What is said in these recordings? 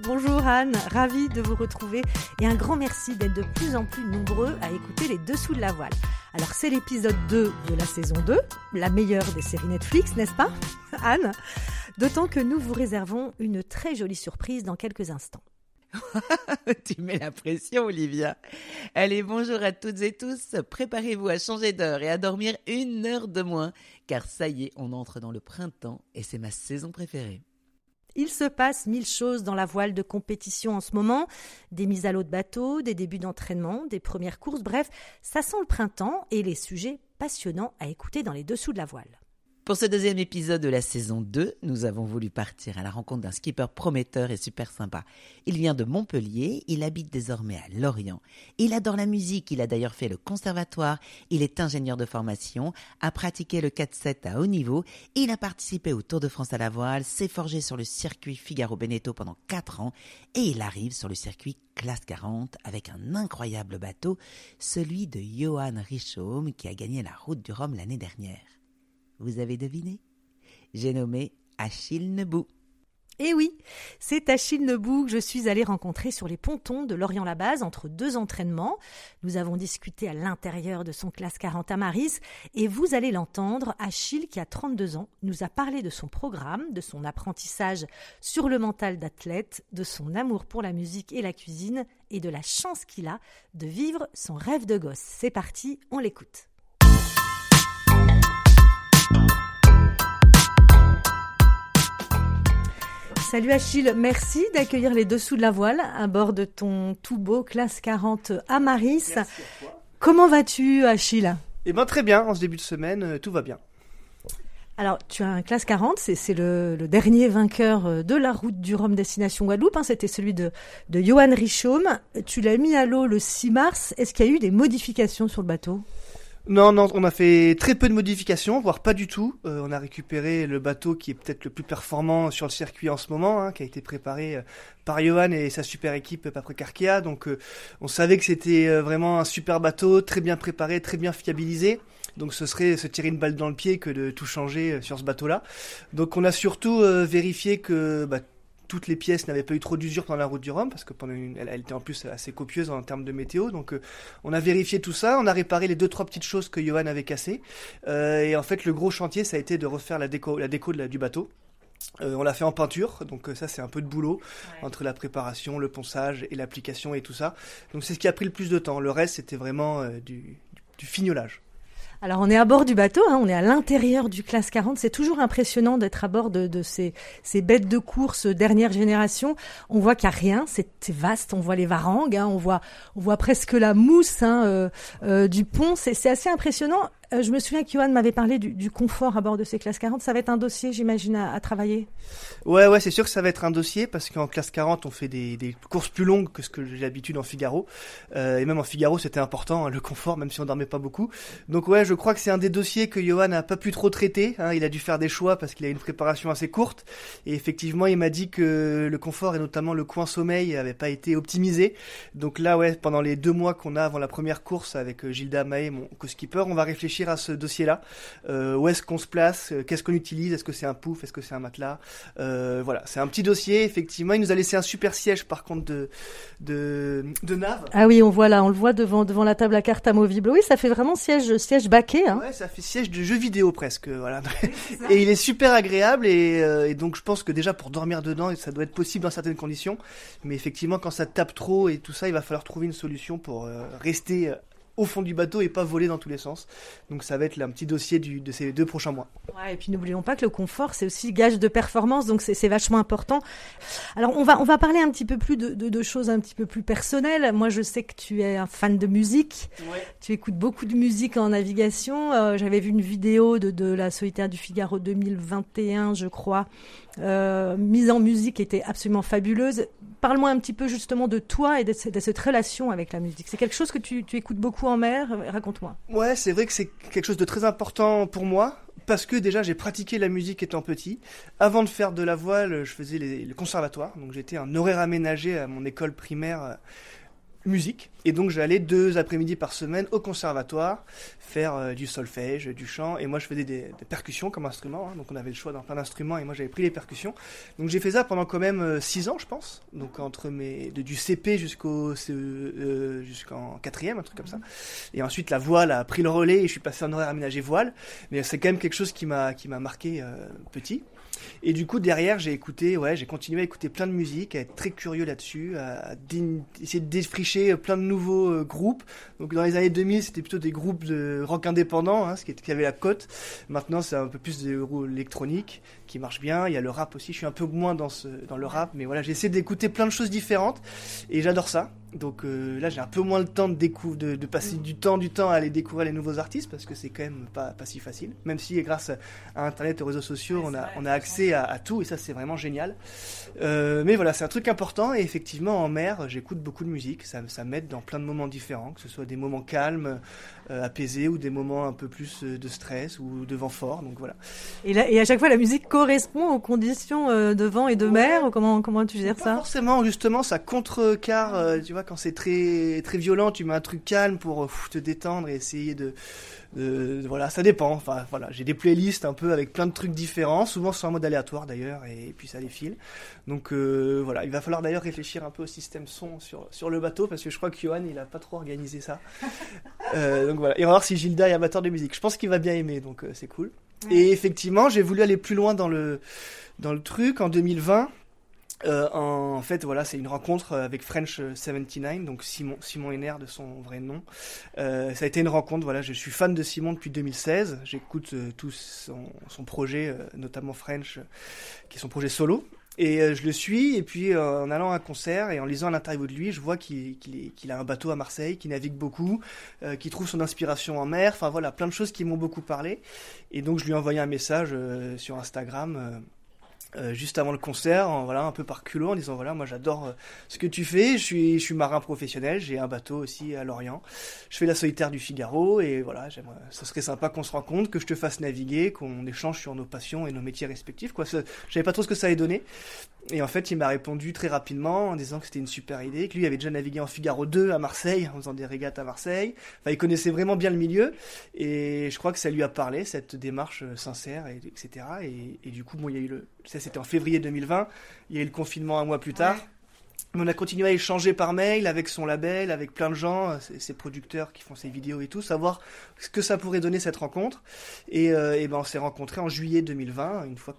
bonjour Anne, ravie de vous retrouver et un grand merci d'être de plus en plus nombreux à écouter les dessous de la voile. Alors c'est l'épisode 2 de la saison 2, la meilleure des séries Netflix, n'est-ce pas Anne? D'autant que nous vous réservons une très jolie surprise dans quelques instants. tu mets la pression, Olivia. Allez, bonjour à toutes et tous. Préparez-vous à changer d'heure et à dormir une heure de moins, car ça y est, on entre dans le printemps et c'est ma saison préférée. Il se passe mille choses dans la voile de compétition en ce moment. Des mises à l'eau de bateau, des débuts d'entraînement, des premières courses, bref, ça sent le printemps et les sujets passionnants à écouter dans les dessous de la voile. Pour ce deuxième épisode de la saison 2, nous avons voulu partir à la rencontre d'un skipper prometteur et super sympa. Il vient de Montpellier, il habite désormais à Lorient. Il adore la musique, il a d'ailleurs fait le conservatoire, il est ingénieur de formation, a pratiqué le 4-7 à haut niveau, il a participé au Tour de France à la voile, s'est forgé sur le circuit Figaro-Beneteau pendant 4 ans et il arrive sur le circuit classe 40 avec un incroyable bateau, celui de Johan Richaume qui a gagné la route du Rhum l'année dernière. Vous avez deviné J'ai nommé Achille Nebou. Eh oui, c'est Achille Nebou que je suis allée rencontrer sur les pontons de Lorient-la-Base entre deux entraînements. Nous avons discuté à l'intérieur de son classe 40 à Maris et vous allez l'entendre, Achille qui a 32 ans nous a parlé de son programme, de son apprentissage sur le mental d'athlète, de son amour pour la musique et la cuisine et de la chance qu'il a de vivre son rêve de gosse. C'est parti, on l'écoute. Salut Achille, merci d'accueillir les dessous de la voile à bord de ton tout beau classe 40 Amaris. Comment vas-tu Achille? Eh bien très bien, en ce début de semaine, euh, tout va bien. Alors, tu as un classe 40, c'est le, dernier vainqueur euh, de la route du Rhum Destination Guadeloupe. Hein, C'était celui de, de Johan Richaume. Tu l'as mis à l'eau le 6 mars. Est-ce qu'il y a eu des modifications sur le bateau? Non, non, on a fait très peu de modifications, voire pas du tout. Euh, on a récupéré le bateau qui est peut-être le plus performant sur le circuit en ce moment, hein, qui a été préparé euh, par Johan et sa super équipe Paprika Donc euh, on savait que c'était vraiment un super bateau, très bien préparé, très bien fiabilisé. Donc ce serait se tirer une balle dans le pied que de tout changer sur ce bateau-là. Donc on a surtout vérifié que bah, toutes les pièces n'avaient pas eu trop d'usure pendant la route du Rhum, parce que pendant une, elle, était en plus assez copieuse en termes de météo. Donc euh, on a vérifié tout ça, on a réparé les deux trois petites choses que Johan avait cassées. Euh, et en fait le gros chantier ça a été de refaire la déco, la déco du bateau. Euh, on l'a fait en peinture, donc ça c'est un peu de boulot entre la préparation, le ponçage et l'application et tout ça. Donc c'est ce qui a pris le plus de temps. Le reste c'était vraiment du, du fignolage. Alors on est à bord du bateau, hein, on est à l'intérieur du classe 40. C'est toujours impressionnant d'être à bord de, ces, bêtes de course dernière génération. On voit qu'il n'y a rien, c'est vaste. On voit les varangues, hein, on voit on voit presque la mousse hein, euh, euh, du pont. C'est assez impressionnant. Euh, je me souviens qu'Yohan m'avait parlé du, confort à bord de ces classes 40. Ça va être un dossier, j'imagine, à, travailler. Ouais, ouais, c'est sûr que ça va être un dossier parce qu'en classe 40, on fait des, courses plus longues que ce que j'ai l'habitude en Figaro. Euh, et même en Figaro, c'était important, hein, le confort, même si on dormait pas beaucoup. Donc ouais, je crois que c'est un des dossiers que Johan n'a pas pu trop traiter. Hein. Il a dû faire des choix parce qu'il a une préparation assez courte. Et effectivement, il m'a dit que le confort et notamment le coin sommeil n'avaient pas été optimisés. Donc là, ouais, pendant les deux mois qu'on a avant la première course avec euh, Gilda Maé, mon co-skipper, on va réfléchir à ce dossier-là. Euh, où est-ce qu'on se place? Euh, Qu'est-ce qu'on utilise? Est-ce que c'est un pouf? Est-ce que c'est un matelas? Euh, Voilà, c'est un petit dossier. Effectivement, il nous a laissé un super siège par contre de de, de Nav. Ah oui, on voit là, on le voit devant devant la table à cartes amovible. Oui, ça fait vraiment siège siège baquet. Hein. Ouais, ça fait siège de jeu vidéo presque. Voilà. et il est super agréable et, et, donc je pense que déjà pour dormir dedans, ça doit être possible dans certaines conditions. Mais effectivement, quand ça tape trop et tout ça, il va falloir trouver une solution pour rester au fond du bateau et pas voler dans tous les sens. Donc ça va être un petit dossier du, de ces deux prochains mois. Ouais, et puis n'oublions pas que le confort, c'est aussi gage de performance, donc c'est vachement important. Alors on va, on va parler un petit peu plus de, de, de, choses un petit peu plus personnelles. Moi je sais que tu es un fan de musique, ouais. tu écoutes beaucoup de musique en navigation. Euh, J'avais vu une vidéo de, de la Solitaire du Figaro 2021, je crois, euh, mise en musique était absolument fabuleuse. Parle-moi un petit peu justement de toi et de, cette relation avec la musique. C'est quelque chose que tu, écoutes beaucoup en mer Raconte-moi. Ouais, c'est vrai que c'est quelque chose de très important pour moi parce que déjà j'ai pratiqué la musique étant petit. Avant de faire de la voile, je faisais le conservatoire, donc j'étais un horaire aménagé à mon école primaire musique. Et donc j'allais deux après-midi par semaine au conservatoire faire euh, du solfège, du chant. Et moi je faisais des, percussions comme instrument. Hein. donc on avait le choix dans plein d'instruments et moi j'avais pris les percussions. Donc j'ai fait ça pendant quand même euh, six ans je pense. Donc entre mes de, du CP jusqu'au CE, euh, jusqu'en quatrième, un truc comme ça. Et ensuite la voile a pris le relais et je suis passé en horaire aménagé voile. Mais c'est quand même quelque chose qui m'a qui m'a marqué petit. Et du coup, derrière, j'ai écouté, ouais, j'ai continué à écouter plein de musique, à être très curieux là-dessus, à essayer de défricher plein de nouveaux euh, groupes. Donc, dans les années 2000, c'était plutôt des groupes de rock indépendant, hein, ce qui, qui avait la cote. Maintenant, c'est un peu plus de électronique qui marche bien. Il y a le rap aussi. Je suis un peu moins dans, ce, dans le rap, mais voilà, j'essaie d'écouter plein de choses différentes et j'adore ça. Donc euh, là, j'ai un peu moins le temps de, de, de passer du temps, du temps à aller découvrir les nouveaux artistes parce que c'est quand même pas, pas si facile. Même si grâce à Internet, aux réseaux sociaux, on a, on a accès à, tout et ça, c'est vraiment génial. Euh, mais voilà, c'est un truc important et effectivement, en mer, j'écoute beaucoup de musique. Ça, ça m'aide dans plein de moments différents, que ce soit des moments calmes, euh, apaisés ou des moments un peu plus de stress ou de vent fort. Donc voilà. Et, là, et à chaque fois, la musique correspond aux conditions de vent et de mer. Comment, comment tu gères ça Forcément, justement, ça contrecarre. tu vois quand c'est très très violent, tu mets un truc calme pour euh, te détendre et essayer de, voilà, ça dépend. Enfin voilà, j'ai des playlists un peu avec plein de trucs différents, souvent sur un mode aléatoire d'ailleurs, et, puis ça défile. Donc euh, voilà, il va falloir d'ailleurs réfléchir un peu au système son sur sur le bateau parce que je crois que Johan il a pas trop organisé ça. Euh, donc voilà, et on va voir si Gilda est amateur de musique. Je pense qu'il va bien aimer, donc c'est cool. Et effectivement, j'ai voulu aller plus loin dans le dans le truc en 2020 euh, en fait, voilà, c'est une rencontre avec French 79, donc Simon, Simon Henner de son vrai nom. Euh, ça a été une rencontre, voilà, je suis fan de Simon depuis 2016. J'écoute euh, tout son, son projet, euh, notamment French, qui est son projet solo. Et je le suis, et puis en allant à un concert et en lisant l'interview de lui, je vois qu'il a un bateau à Marseille, qu'il navigue beaucoup, qu'il trouve son inspiration en mer, enfin voilà, plein de choses qui m'ont beaucoup parlé. Et donc je lui ai envoyé un message sur Instagram euh, juste avant le concert, voilà, un peu par culot, en disant voilà, moi j'adore euh, ce que tu fais, je suis, je suis marin professionnel, j'ai un bateau aussi à Lorient, je fais la solitaire du Figaro et voilà, j'aimerais, ce serait sympa qu'on se rencontre, que je te fasse naviguer, qu'on échange sur nos passions et nos métiers respectifs, quoi. Je savais pas trop ce que ça allait donner, et en fait, il m'a répondu très rapidement en disant que c'était une super idée, que lui avait déjà navigué en Figaro 2 à Marseille, en faisant des régates à Marseille. Enfin, il connaissait vraiment bien le milieu, et je crois que ça lui a parlé, cette démarche euh, sincère, et, etc. Et, du coup, bon, il y a eu le, ça c'était en février 2020, il y a eu le confinement un mois plus tard on a continué à échanger par mail avec son label, avec plein de gens, ses, producteurs qui font ses vidéos et tout, savoir ce que ça pourrait donner cette rencontre. Et, euh, ben on s'est rencontrés en juillet 2020, une fois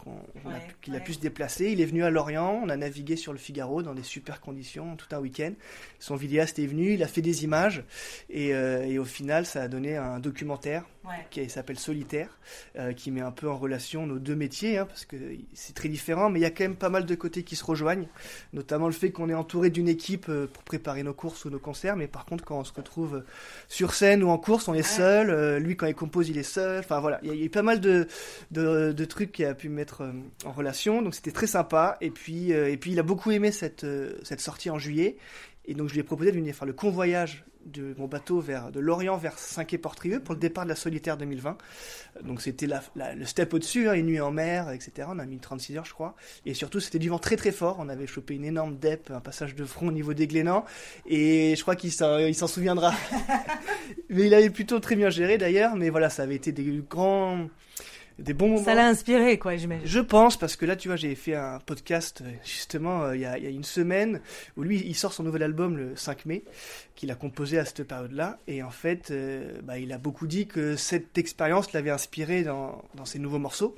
qu'il a, pu se déplacer. Il est venu à Lorient, on a navigué sur le Figaro dans des super conditions tout un week-end. Son vidéaste est venu, il a fait des images et, euh, et au final ça a donné un documentaire qui s'appelle Solitaire, euh, qui met un peu en relation nos deux métiers, hein, parce que c'est très différent, mais il y a quand même pas mal de côtés qui se rejoignent, notamment le fait qu'on est entouré d'une équipe euh, pour préparer nos courses ou nos concerts, mais par contre quand on se retrouve sur scène ou en course, on est seul, euh, lui quand il compose, il est seul, enfin voilà, il y, a eu pas mal de, de, de trucs qui a pu mettre en relation, donc c'était très sympa, et puis, et puis il a beaucoup aimé cette, cette sortie en juillet, et donc je lui ai proposé de venir faire le convoyage de mon bateau vers, de Lorient vers Saint-Quay-Portrieux pour le départ de la solitaire 2020. Donc c'était le step au-dessus, hein, une nuit en mer, etc. On a mis 36 heures, je crois. Et surtout, c'était du vent très très fort. On avait chopé une énorme dep, un passage de front au niveau des Glénans. Et je crois qu'il s'en souviendra. mais il avait plutôt très bien géré d'ailleurs. Mais voilà, ça avait été des grands des bons moments. Ça l'a inspiré, quoi, j'imagine. Je pense, parce que là, tu vois, j'ai fait un podcast, euh, justement, euh, il y, a, y, a, une semaine, où lui, il sort son nouvel album le 5 mai, qu'il a composé à cette période-là. Et en fait, euh, bah, il a beaucoup dit que cette expérience l'avait inspiré dans, dans ses nouveaux morceaux.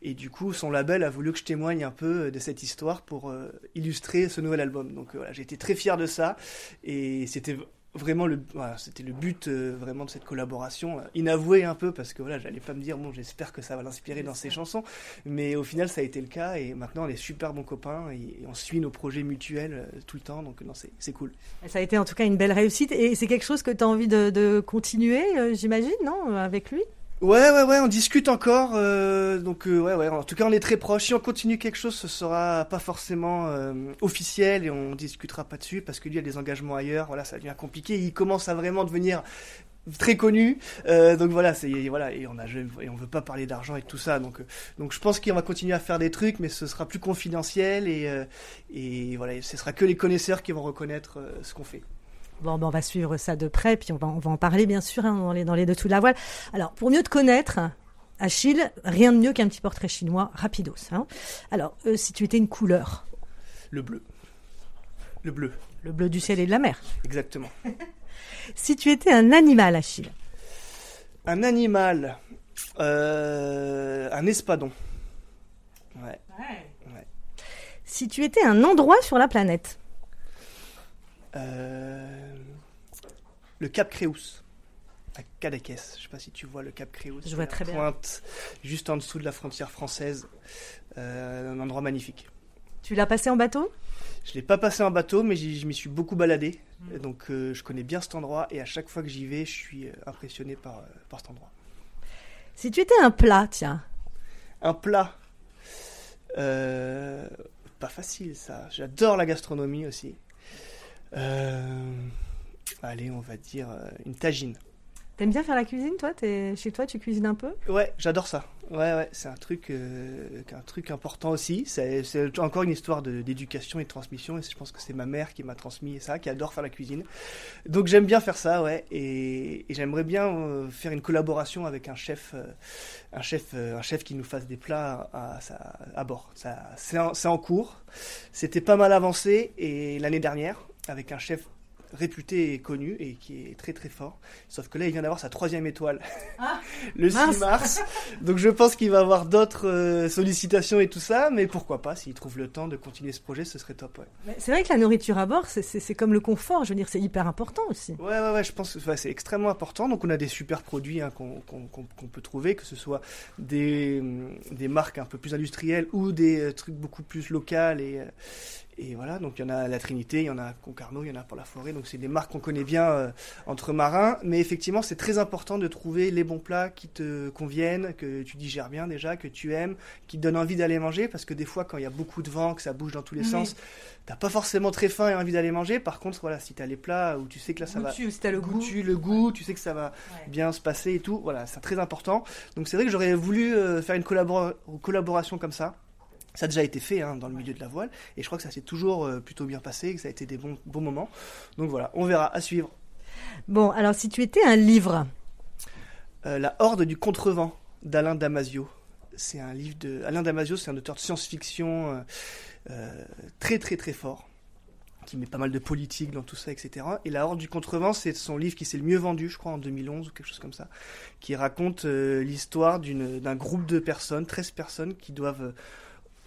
Et du coup, son label a voulu que je témoigne un peu de cette histoire pour illustrer ce nouvel album. Donc voilà, j'ai été très fier de ça. Et c'était vraiment le voilà, c'était le but euh, vraiment de cette collaboration euh, inavoué un peu parce que voilà j'allais pas me dire bon j'espère que ça va l'inspirer dans ses chansons. Mais au final ça a été le cas et maintenant on est super bons copains et, on suit nos projets mutuels euh, tout le temps donc non c'est cool. Ça a été en tout cas une belle réussite et c'est quelque chose que tu as envie de, de continuer j'imagine non avec lui? Ouais, ouais, ouais, on discute encore. Euh, donc, euh, ouais, ouais. En tout cas, on est très proche. Si on continue quelque chose, ce sera pas forcément euh, officiel et on discutera pas dessus parce qu'il y a des engagements ailleurs. Voilà, ça devient compliqué. Il commence à vraiment devenir très connu. Euh, donc voilà, c'est voilà et on a et on veut pas parler d'argent et tout ça. Donc donc je pense qu'on va continuer à faire des trucs, mais ce sera plus confidentiel et et voilà, ce sera que les connaisseurs qui vont reconnaître ce qu'on fait. Bon, ben, on va suivre ça de près, puis on va, on va en parler bien sûr hein, dans les dans les dessous de la voile. Alors, pour mieux te connaître, Achille, rien de mieux qu'un petit portrait chinois rapidos. Hein. Alors, euh, si tu étais une couleur? Le bleu. Le bleu. Le bleu du ciel et de la mer. Exactement. si tu étais un animal, Achille? Un animal. Euh, un espadon. Ouais. ouais. Si tu étais un endroit sur la planète? Euh, Le Cap Créus à Cadaqués. Je ne sais pas si tu vois le Cap Créus. Je vois très pointe, juste en dessous de la frontière française. Euh, un endroit magnifique. Tu l'as passé en bateau? Je l'ai pas passé en bateau, mais je m'y suis beaucoup baladé. Mm. Donc euh, je connais bien cet endroit et à chaque fois que j'y vais, je suis euh, impressionné par, par cet endroit. Si tu étais un plat, tiens. Un plat. pas facile ça. J'adore la gastronomie aussi. Allez, on va dire une tagine. T'aimes bien faire la cuisine, toi? Es... Chez toi, tu cuisines un peu? Ouais, j'adore ça. Ouais, ouais, c'est un truc, euh, un truc important aussi. C'est encore une histoire d'éducation et de transmission. Et je pense que c'est ma mère qui m'a transmis ça, qui adore faire la cuisine. Donc j'aime bien faire ça, ouais. Et, j'aimerais bien euh, faire une collaboration avec un chef, euh, un chef, un chef qui nous fasse des plats à, à, à bord. C'est en, en cours. C'était pas mal avancé. Et l'année dernière, avec un chef réputé et connu et qui est très très fort. Sauf que là, il vient d'avoir sa troisième étoile ah, le 6 mars. Donc je pense qu'il va avoir d'autres euh, sollicitations et tout ça, mais pourquoi pas, s'il trouve le temps de continuer ce projet, ce serait top. C'est vrai que la nourriture à bord, c'est comme le confort, je veux dire, c'est hyper important aussi. Ouais, ouais, ouais, je pense que c'est extrêmement important. Donc on a des super produits hein, qu'on peut trouver, que ce soit des, des marques un peu plus industrielles ou des euh, trucs beaucoup plus locales et, euh, et voilà, donc il y en a à la Trinité, il y en a à Concarneau, il y en a pour la forêt, donc c'est des marques qu'on connaît bien euh, entre marins, mais effectivement c'est très important de trouver les bons plats qui te conviennent, que tu digères bien déjà, que tu aimes, qui te donnent envie d'aller manger, parce que des fois quand il y a beaucoup de vent, que ça bouge dans tous les sens, t'as pas forcément très faim et envie d'aller manger, par contre voilà, si t'as les plats où tu sais que là ça va... Si le goût. le goût, tu sais que ça va bien se passer et tout, voilà, c'est très important. Donc c'est vrai que j'aurais voulu euh, faire une collaboration comme ça. Ça a déjà été fait hein, dans le milieu de la voile, et je crois que ça s'est toujours euh, plutôt bien passé, que ça a été des bons, bons moments. Donc voilà, on verra, à suivre. Bon, alors si tu étais un livre euh, La Horde du Contrevent d'Alain Damasio. C'est un livre de. Alain Damasio, c'est un auteur de science-fiction euh, très très très fort, qui met pas mal de politique dans tout ça, etc. Et La Horde du Contrevent, c'est son livre qui s'est le mieux vendu, je crois, en 2011 ou quelque chose comme ça, qui raconte l'histoire d'un groupe de personnes, 13 personnes, qui doivent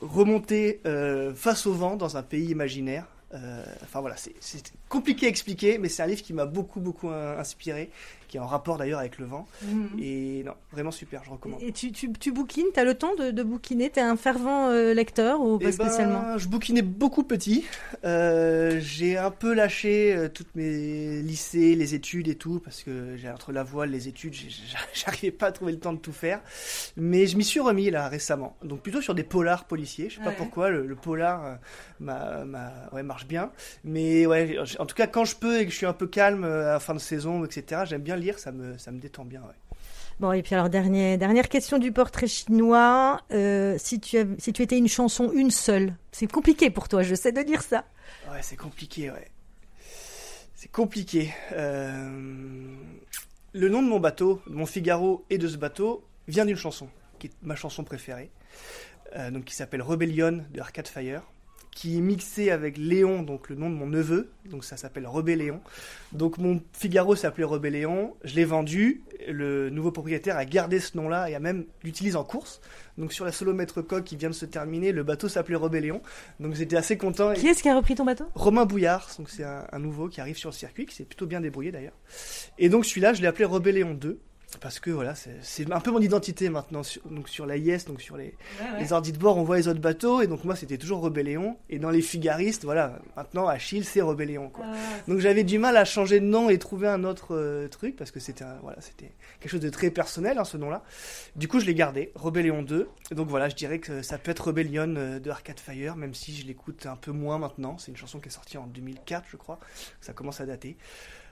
remonter euh, face au vent dans un pays imaginaire. Euh, enfin voilà, c'est compliqué à expliquer, mais c'est un livre qui m'a beaucoup beaucoup inspiré qui est en rapport d'ailleurs avec le vent. Mhm. Et non, vraiment super, je recommande. Et tu, tu, tu bouquines, tu as le temps de, de bouquiner Tu es un fervent euh, lecteur ou pas eh ben, spécialement Je bouquinais beaucoup petit. Euh, j'ai un peu lâché euh, toutes mes lycées, les études et tout, parce que j'ai entre la voile, les études, j'arrivais pas à trouver le temps de tout faire. Mais je m'y suis remis là récemment. Donc plutôt sur des polars policiers. Je sais pas pourquoi, le, polar ouais, marche bien. Mais ouais, en tout cas, quand je peux et que je suis un peu calme à la fin de saison, etc., j'aime bien lire, ça me, ça me détend bien. Bon, et puis alors, dernière, dernière question du portrait chinois. Euh, si, tu si tu étais une chanson, une seule, c'est compliqué pour toi, je sais de dire ça. Ouais, c'est compliqué, ouais. C'est compliqué. Euh, le nom de mon bateau, de mon Figaro et de ce bateau, vient d'une chanson, qui est ma chanson préférée, euh, donc qui s'appelle Rebellion de Arcade Fire qui est mixé avec Léon, donc le nom de mon neveu, donc ça s'appelle Rebelléon. Donc mon Figaro s'appelait Rebelléon, je l'ai vendu, le nouveau propriétaire a gardé ce nom-là et a même l'utilise en course. Donc sur la solomètre coque qui vient de se terminer, le bateau s'appelait Rebelléon. Donc j'étais assez content. Qui est-ce qui a repris ton bateau? Romain Bouillard, donc c'est un, un, nouveau qui arrive sur le circuit, qui s'est plutôt bien débrouillé d'ailleurs. Et donc celui-là, je l'ai appelé Rebelléon 2 parce que voilà, c'est un peu mon identité maintenant. Sur, donc sur la IS, donc sur les, les ordi de bord, on voit les autres bateaux, et donc moi c'était toujours Rebelléon. Et dans les Figaristes, voilà, maintenant Achille c'est Rebelléon. Quoi. Ah, donc j'avais du mal à changer de nom et trouver un autre euh, truc, parce que c'était voilà, c'était quelque chose de très personnel, hein, ce nom-là. Du coup, je l'ai gardé, Rebellion 2. Donc voilà, je dirais que ça peut être Rebellion euh, de Arcade Fire, même si je l'écoute un peu moins maintenant. C'est une chanson qui est sortie en 2004, je crois. Ça commence à dater.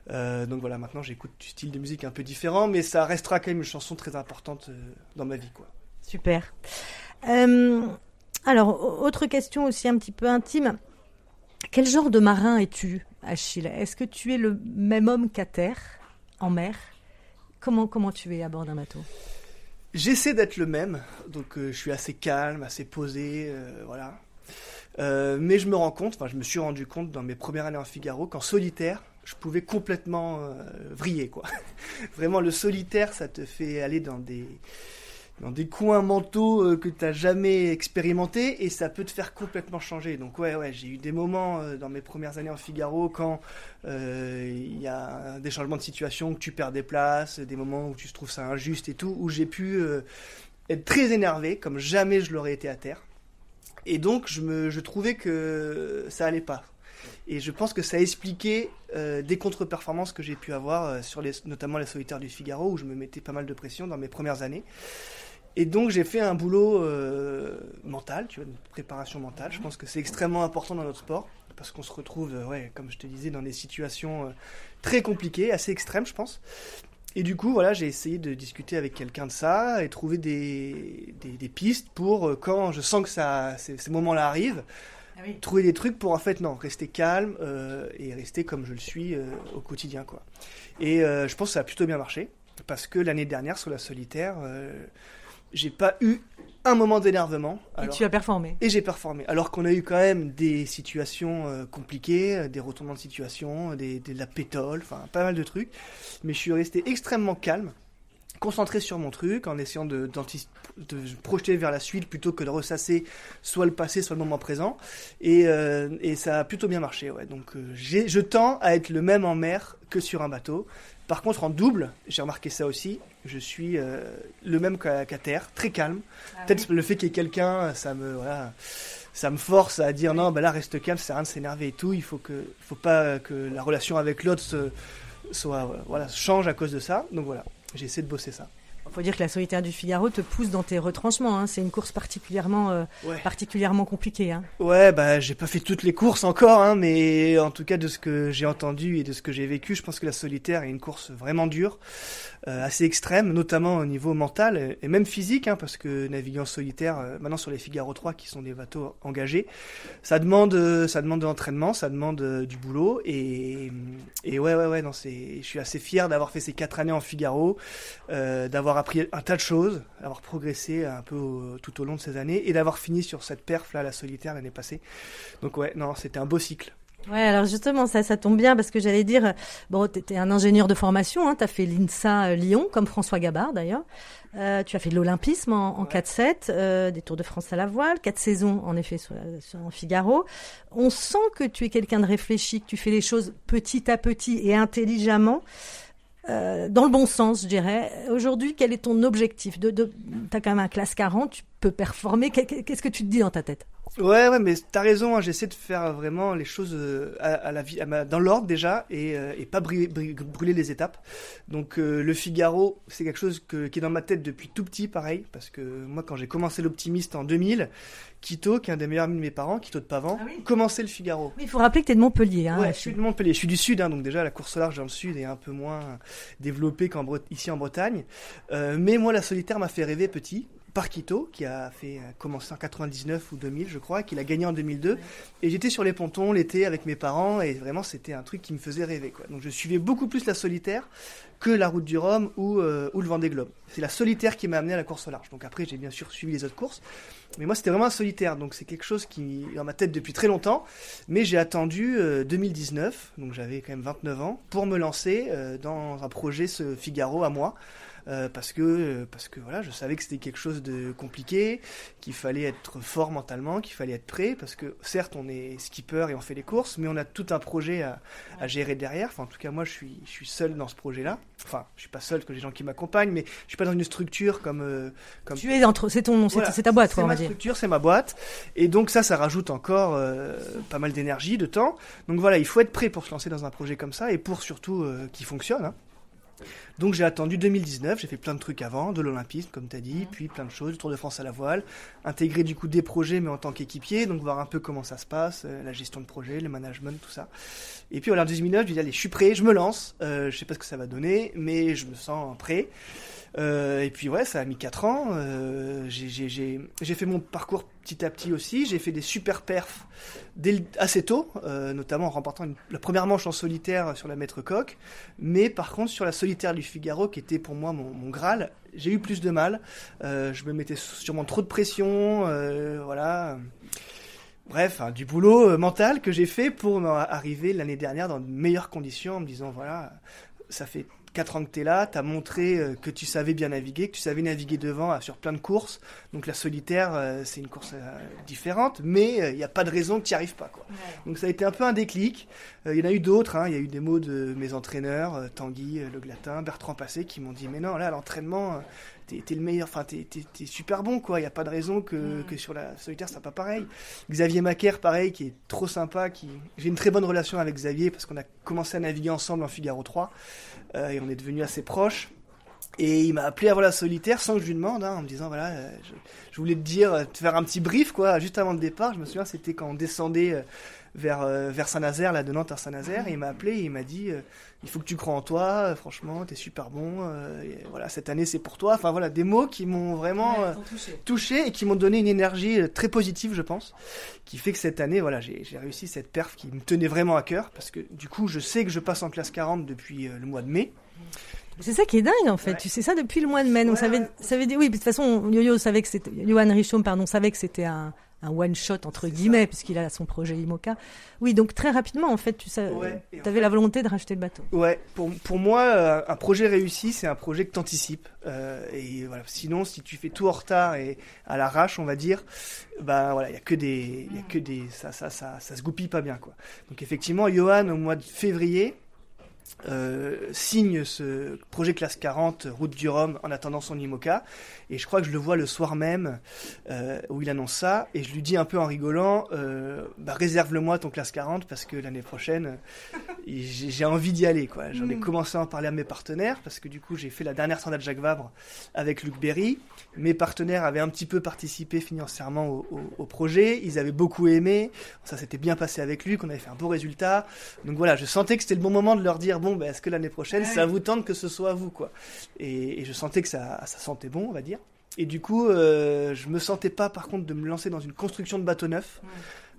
Euh, donc voilà, maintenant j'écoute du style de musique un peu différent, mais ça restera quand même une chanson très importante euh, dans ma vie. Quoi. Super. Euh, alors, autre question aussi un petit peu intime. Quel genre de marin es-tu, Achille? Est-ce que tu es le même homme qu'à terre, en mer? Comment, comment tu es à bord d'un bateau? J'essaie d'être le même, donc euh, je suis assez calme, assez posé, euh, voilà. Euh, mais je me rends compte, enfin je me suis rendu compte dans mes premières années en Figaro qu'en solitaire, je pouvais complètement vriller quoi. Vraiment le solitaire, ça te fait aller dans des dans des coins mentaux euh, que tu n'as jamais expérimenté et ça peut te faire complètement changer. Donc ouais, ouais, j'ai eu des moments euh, dans mes premières années en Figaro quand euh, il y a des changements de situation, que tu perds des places, des moments où tu trouves ça injuste et tout, où j'ai pu être très énervé comme jamais je l'aurais été à terre. Et donc je, me, je trouvais que ça allait pas. Et je pense que ça a expliqué des contre-performances que j'ai pu avoir, sur les, notamment les solitaires du Figaro, où je me mettais pas mal de pression dans mes premières années. Et donc j'ai fait un boulot euh, mental, tu vois, une préparation mentale. Je pense que c'est extrêmement important dans notre sport parce qu'on se retrouve, euh, ouais, comme je te disais, dans des situations euh, très compliquées, assez extrêmes, je pense. Et du coup, voilà, j'ai essayé de discuter avec quelqu'un de ça et trouver des, des, pistes pour quand je sens que ça, ces, moments-là arrivent, ah trouver des trucs pour en fait non, rester calme et rester comme je le suis au quotidien, quoi. Et je pense que ça a plutôt bien marché parce que l'année dernière sur la solitaire j'ai pas eu un moment d'énervement. Et tu as performé. Et j'ai performé. Alors qu'on a eu quand même des situations euh, compliquées, euh, des retournements de situation, des, de la pétole, enfin pas mal de trucs. Mais je suis resté extrêmement calme, concentré sur mon truc, en essayant de, de projeter vers la suite plutôt que de ressasser soit le passé, soit le moment présent. Et, euh, et ça a plutôt bien marché. Ouais. Donc je tends à être le même en mer que sur un bateau. Par contre, en double, j'ai remarqué ça aussi, je suis euh, le même qu'à terre, très calme. Ah Peut-être le fait qu'il y ait quelqu'un, ça me, voilà, ça me force à dire non, ben là, reste calme, ça sert à rien de s'énerver et tout. Il faut que, faut pas que la relation avec l'autre soit, voilà, change à cause de ça. Donc voilà, j'ai essayé de bosser ça. Faut dire que la solitaire du Figaro te pousse dans tes retranchements. Hein. C'est une course particulièrement, euh, particulièrement compliquée. Hein. Ouais, bah j'ai pas fait toutes les courses encore, hein, mais en tout cas de ce que j'ai entendu et de ce que j'ai vécu, je pense que la solitaire est une course vraiment dure. Euh, assez extrême, notamment au niveau mental et même physique, hein, parce que naviguer en solitaire, euh, maintenant sur les Figaro 3 qui sont des bateaux engagés, ça demande, ça demande de l'entraînement, ça demande du boulot et, et ouais ouais ouais non c'est, je suis assez fier d'avoir fait ces quatre années en Figaro, d'avoir appris un tas de choses, d'avoir progressé un peu tout au long de ces années et d'avoir fini sur cette perf là la solitaire l'année passée. Donc ouais non c'était un beau cycle. Ouais, alors justement, ça, ça tombe bien parce que j'allais dire, bon, tu étais un ingénieur de formation, hein, tu as fait l'INSA euh, Lyon, comme François Gabard d'ailleurs. Euh, tu as fait de l'olympisme en, en 4-7, euh, des Tours de France à la voile, quatre saisons en effet sur, sur en Figaro. On sent que tu es quelqu'un de réfléchi, que tu fais les choses petit à petit et intelligemment. Euh, dans le bon sens, je dirais. Aujourd'hui, quel est ton objectif de, Tu as quand même un classe 40, tu peux performer. Qu'est-ce que tu te dis dans ta tête? Ouais, ouais, mais t'as raison. Hein, j'essaie de faire vraiment les choses euh, à, la vie, dans l'ordre déjà, et, euh, et pas brûler, brûler, les étapes. Donc euh, le Figaro, c'est quelque chose que, qui est dans ma tête depuis tout petit, pareil, parce que moi, quand j'ai commencé l'optimiste en 2000, Quito, qui est un des meilleurs amis de mes parents, Quito de Pavan, ah commençait le Figaro. il faut rappeler que tu es de Montpellier. Hein, ouais, je suis de Montpellier. Je suis du sud, hein, donc déjà la course au large dans le sud est un peu moins développée qu'ici en Bretagne. mais moi, la solitaire m'a fait rêver petit. Parquito, qui a fait euh, commencer en 99 ou 2000, je crois, qu'il a gagné en 2002. Et j'étais sur les pontons l'été avec mes parents, et vraiment c'était un truc qui me faisait rêver. Quoi. Donc je suivais beaucoup plus la solitaire que la route du Rhum ou, euh, ou le Vendée Globe. C'est la solitaire qui m'a amené à la course au large. Donc après j'ai bien sûr suivi les autres courses, mais moi c'était vraiment un solitaire. Donc c'est quelque chose qui est dans ma tête depuis très longtemps. Mais j'ai attendu 2019, euh, donc j'avais quand même 29 ans, pour me lancer dans un projet ce Figaro à moi. Euh, parce que euh, parce que voilà, je savais que c'était quelque chose de compliqué, qu'il fallait être fort mentalement, qu'il fallait être prêt, parce que certes on est skipper et on fait les courses, mais on a tout un projet à, à gérer derrière. Enfin, en tout cas, moi je suis je suis seul dans ce projet-là. Enfin, je suis pas seul, que j'ai des gens qui m'accompagnent, mais je suis pas dans une structure comme euh, comme. Tu es entre, c'est ton, c'est ta boîte, C'est ma structure, c'est ma boîte, et donc ça, ça rajoute encore pas mal d'énergie, de temps. Donc voilà, il faut être prêt pour se lancer dans un projet comme ça et pour surtout qu'il fonctionne. Hein. Donc j'ai attendu 2019, j'ai fait plein de trucs avant, de l'olympisme comme tu as dit, puis plein de choses, du Tour de France à la voile, intégrer du coup des projets mais en tant qu'équipier, donc voir un peu comment ça se passe, euh, la gestion de projet, le management, tout ça. Et puis en 2019, je dit allez, je suis prêt, je me lance, euh, je sais pas ce que ça va donner, mais je me sens prêt. Euh, et puis ouais, ça a mis 4 ans. Euh, j'ai fait mon parcours petit à petit aussi. J'ai fait des super perfs dès assez tôt, euh, notamment en remportant la première manche en solitaire sur la maître coque. Mais par contre, sur la solitaire du Figaro, qui était pour moi mon, mon Graal, j'ai eu plus de mal. je me mettais sûrement trop de pression. voilà. Bref, hein, du boulot mental que j'ai fait pour arriver l'année dernière dans de meilleures conditions en me disant voilà, ça fait 4 ans que tu es là, tu as montré euh, que tu savais bien naviguer, que tu savais naviguer devant euh, sur plein de courses. Donc la solitaire, euh, c'est une course différente, mais il n'y a pas de raison que tu n'y arrives pas. Quoi. Donc ça a été un peu un déclic. Il y en a eu d'autres, hein. il y a eu des mots de mes entraîneurs, Tanguy, Le Glatin, Bertrand Passé, qui m'ont dit Mais non, là, l'entraînement, t'es le meilleur, enfin t'es super bon quoi. Il y a pas de raison que, que sur la solitaire ça pas pareil. Xavier Macaire pareil qui est trop sympa, qui j'ai une très bonne relation avec Xavier parce qu'on a commencé à naviguer ensemble en Figaro 3 euh, et on est devenus assez proches. Et il m'a appelé avant la solitaire sans que je lui demande, hein, en me disant voilà, euh, je, voulais te dire, te faire un petit brief quoi, juste avant le départ. Je me souviens, c'était quand on descendait euh, vers, vers Saint-Nazaire, là de Nantes à Saint-Nazaire, et il m'a appelé et il m'a dit il faut que tu crois en toi, euh, franchement, t'es super bon. Euh, voilà, cette année c'est pour toi. Enfin voilà, des mots qui m'ont vraiment euh, touché. et qui m'ont donné une énergie très positive, je pense, qui fait que cette année, voilà, j'ai réussi cette perf qui me tenait vraiment à cœur parce que du coup, je sais que je passe en classe 40 depuis le mois de mai. C'est ça qui est dingue en fait. Tu sais ça depuis le mois de mai. Donc ça veut, ça veut dire oui. De toute façon, Yo-Yo savait que c'était Johan Richaume, pardon, savait que c'était un, un one shot entre guillemets puisqu'il a son projet IMOCA. Oui, donc très rapidement en fait, tu sais, avais la volonté de racheter le bateau. Ouais, pour, pour moi, euh, un projet réussi, c'est un projet que tu anticipes. Euh, et voilà, sinon, si tu fais tout en retard et à l'arrache, on va dire, bah voilà, il y a que des, y a que des, ça, ça, ça, ça se goupille pas bien quoi. Donc effectivement, Johan au mois de février, euh, signe ce projet classe 40 route du Rhum en attendant son IMOCA. Et je crois que je le vois le soir même euh, où il annonce ça. Et je lui dis un peu en rigolant euh, bah, réserve-le-moi ton classe 40 parce que l'année prochaine j'ai envie d'y aller quoi. J'en ai mm. commencé à en parler à mes partenaires parce que du coup j'ai fait la dernière de Jacques Vabre avec Luc Berry. Mes partenaires avaient un petit peu participé financièrement au, au projet. Ils avaient beaucoup aimé. Ça s'était bien passé avec lui qu'on avait fait un beau résultat. Donc voilà je sentais que c'était le bon moment de leur dire bon, ben, est-ce que l'année prochaine, ça vous tente que ce soit vous, quoi? Et, je sentais que ça, ça sentait bon, on va dire. Et du coup, euh, je me sentais pas, par contre, de me lancer dans une construction de bateau neuf.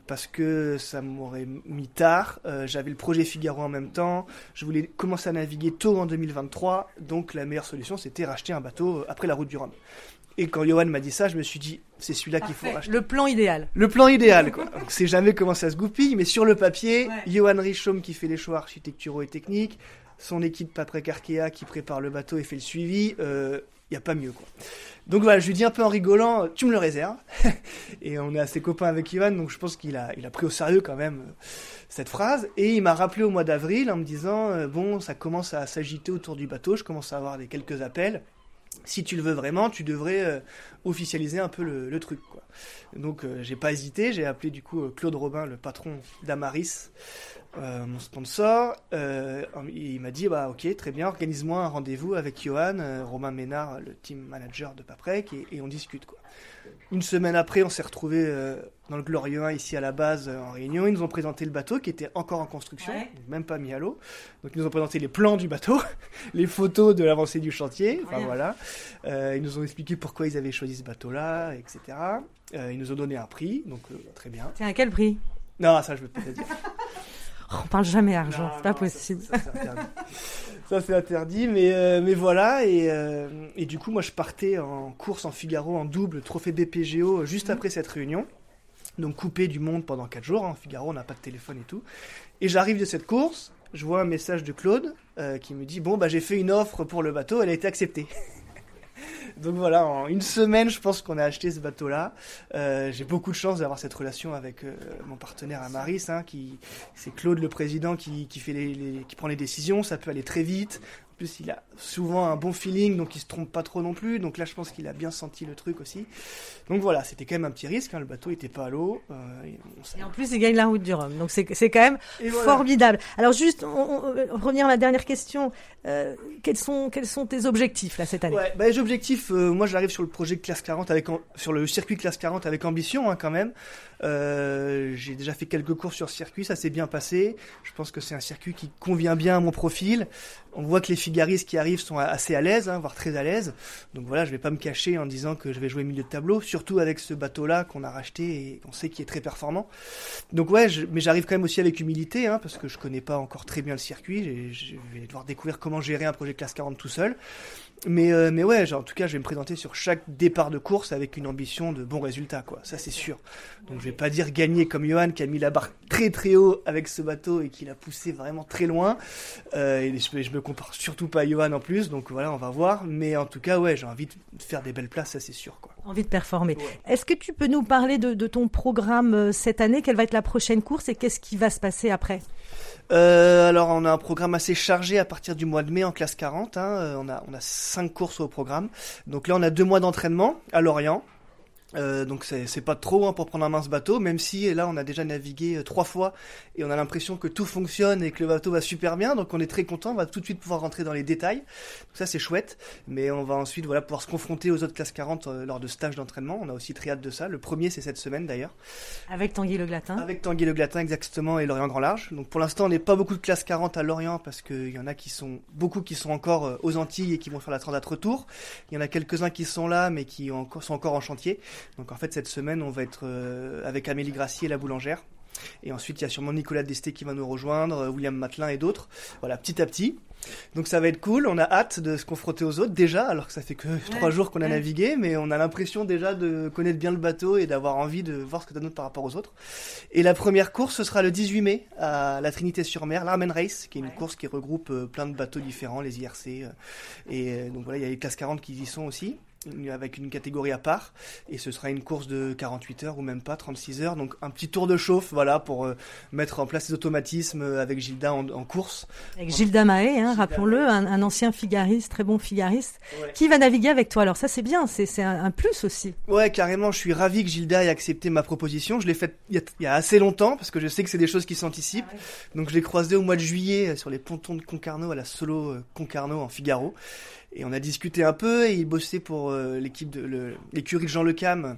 Parce que ça m'aurait mis tard. Euh, j'avais le projet Figaro en même temps. Je voulais commencer à naviguer tôt en 2023. Donc la meilleure solution, c'était racheter un bateau euh, après la route du Rhum. Et quand Johan m'a dit ça, je me suis dit, c'est celui-là qu'il faut racheter. Le plan idéal. Le plan idéal, quoi. c'est jamais comment ça se goupille, mais sur le papier, Johan Richaume qui fait les choix architecturaux et techniques, son équipe Patrick Arkea qui prépare le bateau et fait le suivi, il euh, n'y a pas mieux, quoi. Donc voilà, je lui dis un peu en rigolant, tu me le réserves. et on est assez copains avec Johan, donc je pense qu'il a, il a pris au sérieux quand même cette phrase. Et il m'a rappelé au mois d'avril en me disant, euh, bon, ça commence à s'agiter autour du bateau, je commence à avoir des quelques appels si tu le veux vraiment, tu devrais euh, officialiser un peu le, truc. Quoi. Donc euh, j'ai pas hésité, j'ai appelé du coup euh, Claude Robin, le patron d'Amaris, mon sponsor. il m'a dit bah ok, très bien, organise-moi un rendez-vous avec Johan, Romain Ménard, le team manager de Paprec, et, et on discute quoi. Une semaine après, on s'est retrouvé euh, dans le Glorieux 1 ici à la base euh, en réunion. Ils nous ont présenté le bateau qui était encore en construction, même pas mis à l'eau. Donc ils nous ont présenté les plans du bateau, les photos de l'avancée du chantier. Enfin voilà. Euh, ils nous ont expliqué pourquoi ils avaient choisi ce bateau-là, etc. ils nous ont donné un prix, donc très bien. C'est à quel prix? Non, ça je veux pas te dire. on parle jamais argent, c'est pas possible. Ça, c'est interdit, mais, euh, mais voilà. Et, euh, et, du coup, moi, je partais en course en Figaro en double, trophée BPGO, juste après cette réunion. Donc coupé du monde pendant 4 jours. En hein. Figaro, on n'a pas de téléphone et tout. Et j'arrive de cette course, je vois un message de Claude euh, qui me dit Bon, bah, j'ai fait une offre pour le bateau, elle a été acceptée. Donc voilà, en une semaine, je pense qu'on a acheté ce bateau-là. Euh, j'ai beaucoup de chance d'avoir cette relation avec euh, mon partenaire Amaris, hein, qui c'est Claude le président qui, qui fait les, qui prend les décisions. Ça peut aller très vite. En plus, il a souvent un bon feeling, donc il se trompe pas trop non plus. Donc là, je pense qu'il a bien senti le truc aussi. Donc voilà, c'était quand même un petit risque. Hein. Le bateau était pas à l'eau. Euh, et, en plus, il gagne la route du Rhum. Donc c'est quand même formidable. Alors juste, on, revenir à la dernière question. Euh, quels sont quels sont tes objectifs là cette année? Ouais, bah, Les objectifs, euh, moi j'arrive sur le projet classe 40 avec sur le circuit classe 40 avec ambition hein, quand même. J'ai déjà fait quelques courses sur circuit, ça s'est bien passé. Je pense que c'est un circuit qui convient bien à mon profil. On voit que les figaristes qui arrivent sont assez à l'aise, hein, voire très à l'aise. Donc voilà, je vais pas me cacher en disant que je vais jouer milieu de tableau, surtout avec ce bateau-là qu'on a racheté et qu'on sait qu'il est très performant. Donc ouais, mais j'arrive quand même aussi avec humilité, hein, parce que je connais pas encore très bien le circuit. Je vais devoir découvrir comment gérer un projet classe 40 tout seul. Mais, euh, mais ouais, genre, en tout cas, je vais me présenter sur chaque départ de course avec une ambition de bons résultats, quoi. Ça, c'est sûr. Donc, je vais pas dire gagner comme Johan qui a mis la barre très très haut avec ce bateau et qui l'a poussé vraiment très loin. Euh, et je, je me compare surtout pas à Johan en plus, donc voilà, on va voir. Mais en tout cas, ouais, j'ai envie de faire des belles places, ça, c'est sûr, quoi. Envie de performer. Est-ce que tu peux nous parler de, de ton programme euh, cette année? Quelle va être la prochaine course et qu'est-ce qui va se passer après? Euh, alors on a un programme assez chargé à partir du mois de mai en classe 40. Hein. Euh, on a on a cinq courses au programme. Donc là on a deux mois d'entraînement à Lorient. Euh, donc c'est pas trop hein, pour prendre un mince bateau, même si là on a déjà navigué euh, trois fois et on a l'impression que tout fonctionne et que le bateau va super bien, donc on est très content, on va tout de suite pouvoir rentrer dans les détails. Donc ça c'est chouette, mais on va ensuite voilà pouvoir se confronter aux autres classes 40 euh, lors de stages d'entraînement. On a aussi très hâte de ça. Le premier c'est cette semaine d'ailleurs. Avec Tanguy Le Glatin. Avec Tanguy Le Glatin exactement et Lorient Grand Large. Donc pour l'instant on n'est pas beaucoup de classes 40 à Lorient parce qu'il y en a qui sont beaucoup qui sont encore aux Antilles et qui vont faire la transat retour. Il y en a quelques uns qui sont là mais qui sont encore en chantier. Donc en fait cette semaine on va être euh, avec Amélie Gracier, la boulangère. Et ensuite, il y a sûrement Nicolas Desté qui va nous rejoindre, euh, William Matelin et d'autres. Voilà, petit à petit. Donc ça va être cool. On a hâte de se confronter aux autres déjà, alors que ça fait que trois jours qu'on a navigué, mais on a l'impression déjà de connaître bien le bateau et d'avoir envie de voir ce que donne par rapport aux autres. Et la première course, ce sera le 18 mai à la Trinité-sur-Mer, l'Armen Race, qui est une course qui regroupe euh, plein de bateaux différents, les IRC. Et donc voilà, il y a les classes 40 qui y sont aussi avec une catégorie à part et ce sera une course de 48 heures ou même pas 36 heures. Donc un petit tour de chauffe voilà pour euh, mettre en place les automatismes avec Gilda en, course. Avec Gilda Mahé hein, rappelons-le un, ancien figariste très bon figariste qui va naviguer avec toi. Alors ça c'est bien c'est un, plus aussi. Ouais carrément je suis ravi que Gilda ait accepté ma proposition. Je l'ai faite il, y, a, assez longtemps parce que je sais que c'est des choses qui s'anticipent. Ah donc je l'ai croisé au mois de juillet sur les pontons de Concarneau à la solo euh, Concarneau en Figaro et on a discuté un peu et il bossait pour euh, l'équipe de l'écurie de Jean Le Cam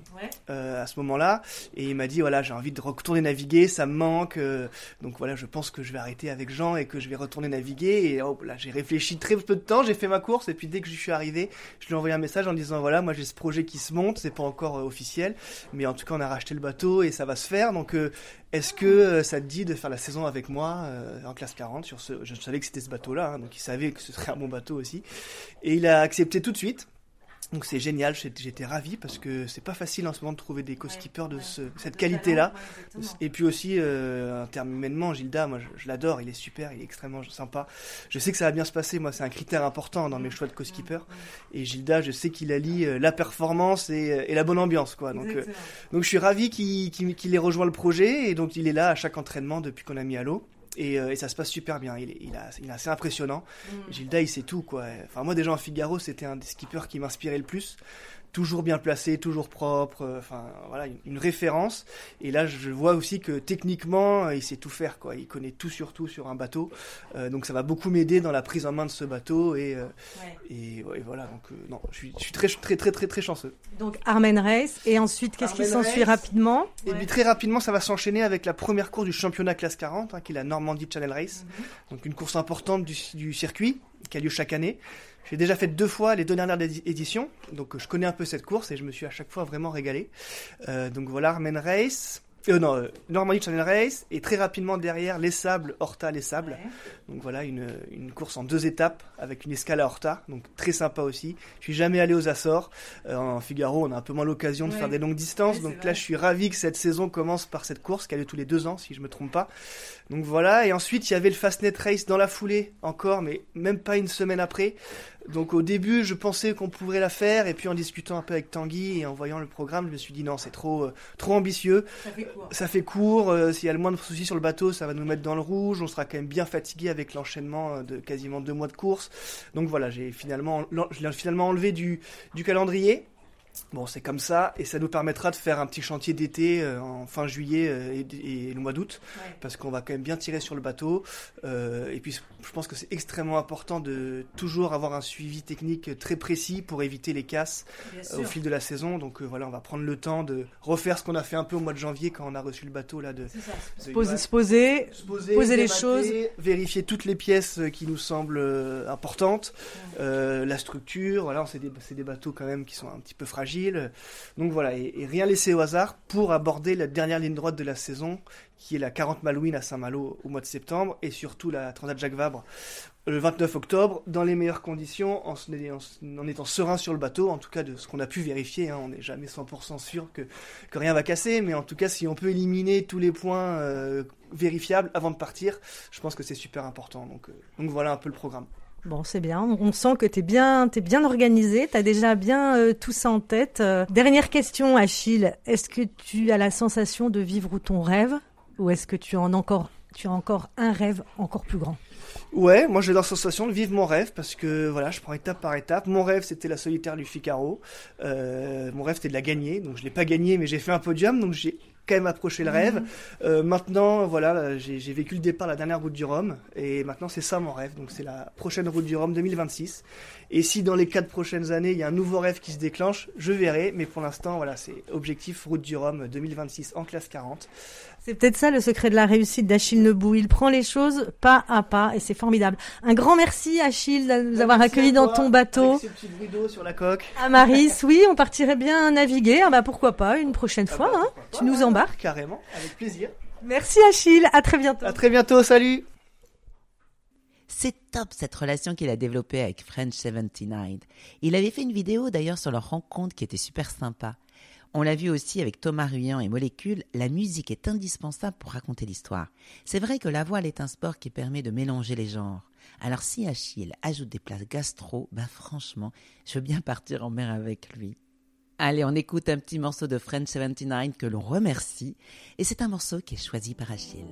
euh, à ce moment-là. Et il m'a dit voilà j'ai envie de retourner naviguer, ça me manque. Euh, donc voilà je pense que je vais arrêter avec Jean et que je vais retourner naviguer. Et oh, là j'ai réfléchi très peu de temps, j'ai fait ma course et puis dès que je suis arrivé, je lui ai envoyé un message en disant voilà moi j'ai ce projet qui se monte, c'est pas encore officiel, mais en tout cas on a racheté le bateau et ça va se faire. Donc est-ce que euh, ça te dit de faire la saison avec moi en classe 40 sur ce Je savais que c'était ce bateau-là, hein, donc il savait que ce serait un bon bateau aussi. Et il a accepté tout de suite. Donc c'est génial, j'étais ravi parce que c'est pas facile en ce moment de trouver des co-skippers de cette qualité-là. Et puis aussi, euh, en termes humainement, Gilda, moi je, l'adore, il est super, il est extrêmement sympa. Je sais que ça va bien se passer, moi c'est un critère important dans mes choix de co-skipper. Et Gilda, je sais qu'il allie euh, la performance et, la bonne ambiance. quoi. Donc, euh, donc je suis ravi qu'il ait rejoint le projet et donc il est là à chaque entraînement depuis qu'on a mis à l'eau. Euh, et, ça se passe super bien. Il, il, a, il est assez impressionnant. Mm. Gilda, il sait tout, quoi. Enfin, moi, déjà en Figaro, c'était un des skippers qui m'inspirait le plus toujours bien placé, toujours propre, euh, enfin voilà, une, référence. Et là, je vois aussi que techniquement, il sait tout faire, quoi. Il connaît tout sur tout sur un bateau, euh, donc ça va beaucoup m'aider dans la prise en main de ce bateau et euh, et, voilà. Donc non, je suis, je suis, très très très très très chanceux. Donc Armen Race et ensuite qu'est-ce qui s'ensuit rapidement Et puis très rapidement, ça va s'enchaîner avec la première course du championnat classe 40, hein, qui est la Normandie Channel Race, mhm. donc une course importante du, du circuit qui a lieu chaque année. J'ai déjà fait deux fois les deux dernières éditions, donc je connais un peu cette course et je me suis à chaque fois vraiment régalé. Euh, donc voilà, Armen Race, euh, non, euh, Normandie Channel Race et très rapidement derrière les sables, Horta les sables. Donc voilà une, une, course en deux étapes avec une escale à Horta, donc très sympa aussi. Je suis jamais allé aux Açores. Euh, en Figaro, on a un peu moins l'occasion de faire des longues distances, donc là je suis ravi que cette saison commence par cette course qui a lieu tous les deux ans si je me trompe pas. Donc voilà et ensuite il y avait le Fastnet Race dans la foulée encore, mais même pas une semaine après. Donc au début, je pensais qu'on pourrait la faire, et puis en discutant un peu avec Tanguy et en voyant le programme, je me suis dit non, c'est trop, euh, trop ambitieux. Ça fait court. Ça fait court. Euh, s'il y a le moins de soucis sur le bateau, ça va nous mettre dans le rouge. On sera quand même bien fatigué avec l'enchaînement euh, de quasiment deux mois de course. Donc voilà, j'ai finalement, je l'ai finalement enlevé du, du calendrier. Bon, c'est comme ça, et ça nous permettra de faire un petit chantier d'été euh, en fin juillet euh, et, le mois d'août, parce qu'on va quand même bien tirer sur le bateau. Euh, et puis, je pense que c'est extrêmement important de toujours avoir un suivi technique très précis pour éviter les casses au fil de la saison. Donc voilà, on va prendre le temps de refaire ce qu'on a fait un peu au mois de janvier quand on a reçu le bateau là, de, se, poser, se, poser, poser, les choses, vérifier toutes les pièces qui nous semblent importantes, la structure. Voilà, c'est des, des bateaux quand même qui sont un petit peu fragiles donc voilà, et, rien laissé au hasard pour aborder la dernière ligne droite de la saison, qui est la 40 Malouine à Saint-Malo au mois de septembre, et surtout la Transat Jacques Vabre le 29 octobre, dans les meilleures conditions, en, en, étant serein sur le bateau, en tout cas de ce qu'on a pu vérifier, hein, on n'est jamais 100% sûr que, que, rien va casser, mais en tout cas si on peut éliminer tous les points euh, vérifiables avant de partir, je pense que c'est super important. Donc, euh, donc voilà un peu le programme. Bon, c'est bien. On sent que tu es bien, bien organisé. Tu as déjà bien euh, tout ça en tête. Euh, dernière question, Achille. Est-ce que tu as la sensation de vivre ton rêve ou est-ce que tu, en encore, as encore un rêve encore plus grand? Ouais, moi j'ai la sensation de vivre mon rêve parce que voilà, je prends étape par étape. Mon rêve c'était la solitaire du Figaro. Euh, mon rêve c'était de la gagner, donc je l'ai pas gagné, mais j'ai fait un podium, donc j'ai quand même approché le rêve. Mhm. Euh, maintenant, voilà, j'ai vécu le départ, la dernière route du Rhum, et maintenant c'est ça mon rêve. Donc c'est la prochaine route du Rhum 2026. Et si dans les quatre prochaines années il y a un nouveau rêve qui se déclenche, je verrai. Mais pour l'instant, voilà, c'est objectif route du Rhum 2026 en classe 40. C'est peut-être ça le secret de la réussite d'Achille Nebou. Il prend les choses pas à pas et c'est formidable. Un grand merci Achille de nous avoir accueillis dans ton bateau. Avec ce petit sur la coque. À Maris, oui, on partirait bien naviguer. Ah bah pourquoi pas une prochaine ah fois. Bah, hein. Tu nous embarques. Carrément, avec plaisir. Merci Achille, à très bientôt. À très bientôt, salut. C'est top cette relation qu'il a développée avec French 79. Il avait fait une vidéo d'ailleurs sur leur rencontre qui était super sympa. On l'a vu aussi avec Thomas Ruyant et Molécule, la musique est indispensable pour raconter l'histoire. C'est vrai que la voile est un sport qui permet de mélanger les genres. Alors si Achille ajoute des places gastro, ben franchement, je veux bien partir en mer avec lui. Allez, on écoute un petit morceau de French 79 que l'on remercie, et c'est un morceau qui est choisi par Achille.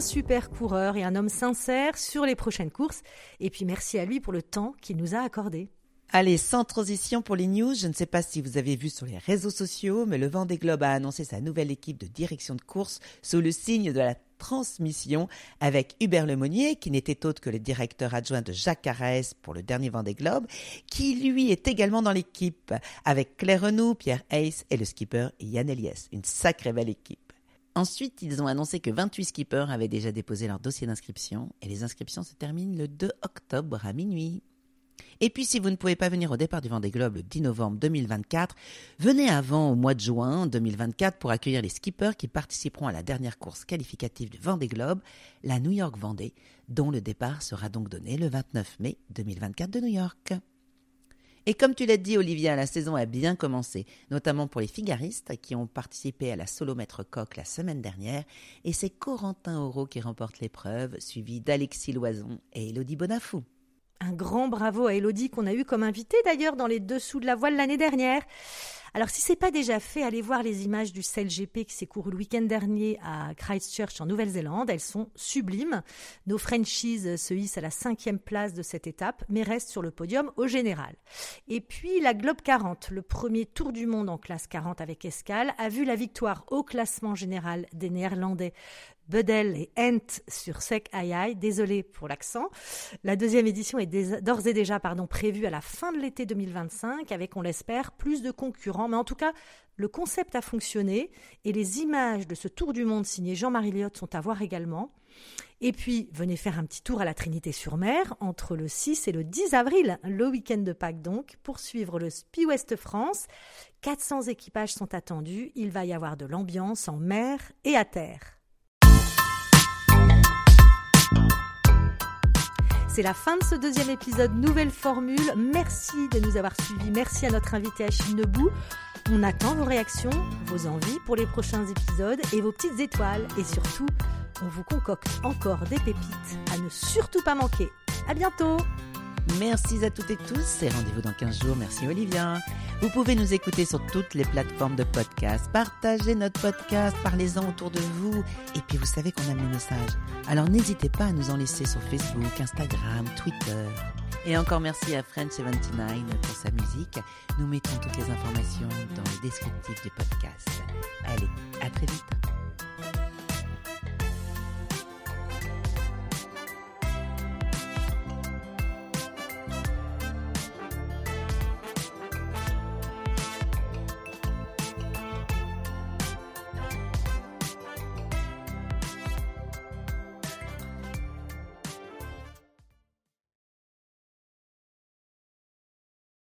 Super coureur et un homme sincère sur les prochaines courses. Et puis merci à lui pour le temps qu'il nous a accordé. Allez, sans transition pour les news, je ne sais pas si vous avez vu sur les réseaux sociaux, mais le Vendée Globe a annoncé sa nouvelle équipe de direction de course sous le signe de la transmission avec Hubert Lemonnier, qui n'était autre que le directeur adjoint de Jacques Carès pour le dernier Vendée Globe, qui lui est également dans l'équipe avec Claire Renaud, Pierre Hayes et le skipper Yann Eliès. Une sacrée belle équipe. Ensuite, ils ont annoncé que 28 skippers avaient déjà déposé leur dossier d'inscription et les inscriptions se terminent le 2 octobre à minuit. Et puis, si vous ne pouvez pas venir au départ du Vendée Globe le 10 novembre 2024, venez avant au mois de juin 2024 pour accueillir les skippers qui participeront à la dernière course qualificative du Vendée Globe, la New York Vendée, dont le départ sera donc donné le 29 mai 2024 de New York. Et comme tu l'as dit, Olivia, la saison a bien commencé, notamment pour les figaristes qui ont participé à la solomètre coq la semaine dernière. Et c'est Corentin Auro qui remporte l'épreuve, suivi d'Alexis Loison et Elodie Bonafou. Un grand bravo à Elodie qu'on a eu comme invitée d'ailleurs dans les dessous de la voile l'année dernière. Alors si c'est pas déjà fait, allez voir les images du GP qui s'est couru le week-end dernier à Christchurch en Nouvelle-Zélande. Elles sont sublimes. Nos Frenchies se hissent à la cinquième place de cette étape, mais restent sur le podium au général. Et puis la Globe 40, le premier tour du monde en classe 40 avec escale, a vu la victoire au classement général des Néerlandais Bedel et Ent sur Sec Aïe désolé pour l'accent. La deuxième édition est d'ores et déjà pardon, prévue à la fin de l'été 2025 avec, on l'espère, plus de concurrents. Mais en tout cas, le concept a fonctionné et les images de ce tour du monde signé Jean-Marie Liotte sont à voir également. Et puis, venez faire un petit tour à la Trinité-sur-Mer entre le 6 et le 10 avril, le week-end de Pâques donc, pour suivre le Spi West France. 400 équipages sont attendus. Il va y avoir de l'ambiance en mer et à terre. C'est la fin de ce deuxième épisode, nouvelle formule. Merci de nous avoir suivis. Merci à notre invité Achille Nebou. On attend vos réactions, vos envies pour les prochains épisodes et vos petites étoiles. Et surtout, on vous concocte encore des pépites à ne surtout pas manquer. À bientôt! Merci à toutes et tous et rendez-vous dans 15 jours. Merci Olivia. Vous pouvez nous écouter sur toutes les plateformes de podcast. Partagez notre podcast, parlez-en autour de vous. Et puis vous savez qu'on aime les messages. Alors n'hésitez pas à nous en laisser sur Facebook, Instagram, Twitter. Et encore merci à French79 pour sa musique. Nous mettons toutes les informations dans le descriptif du podcast. Allez, à très vite.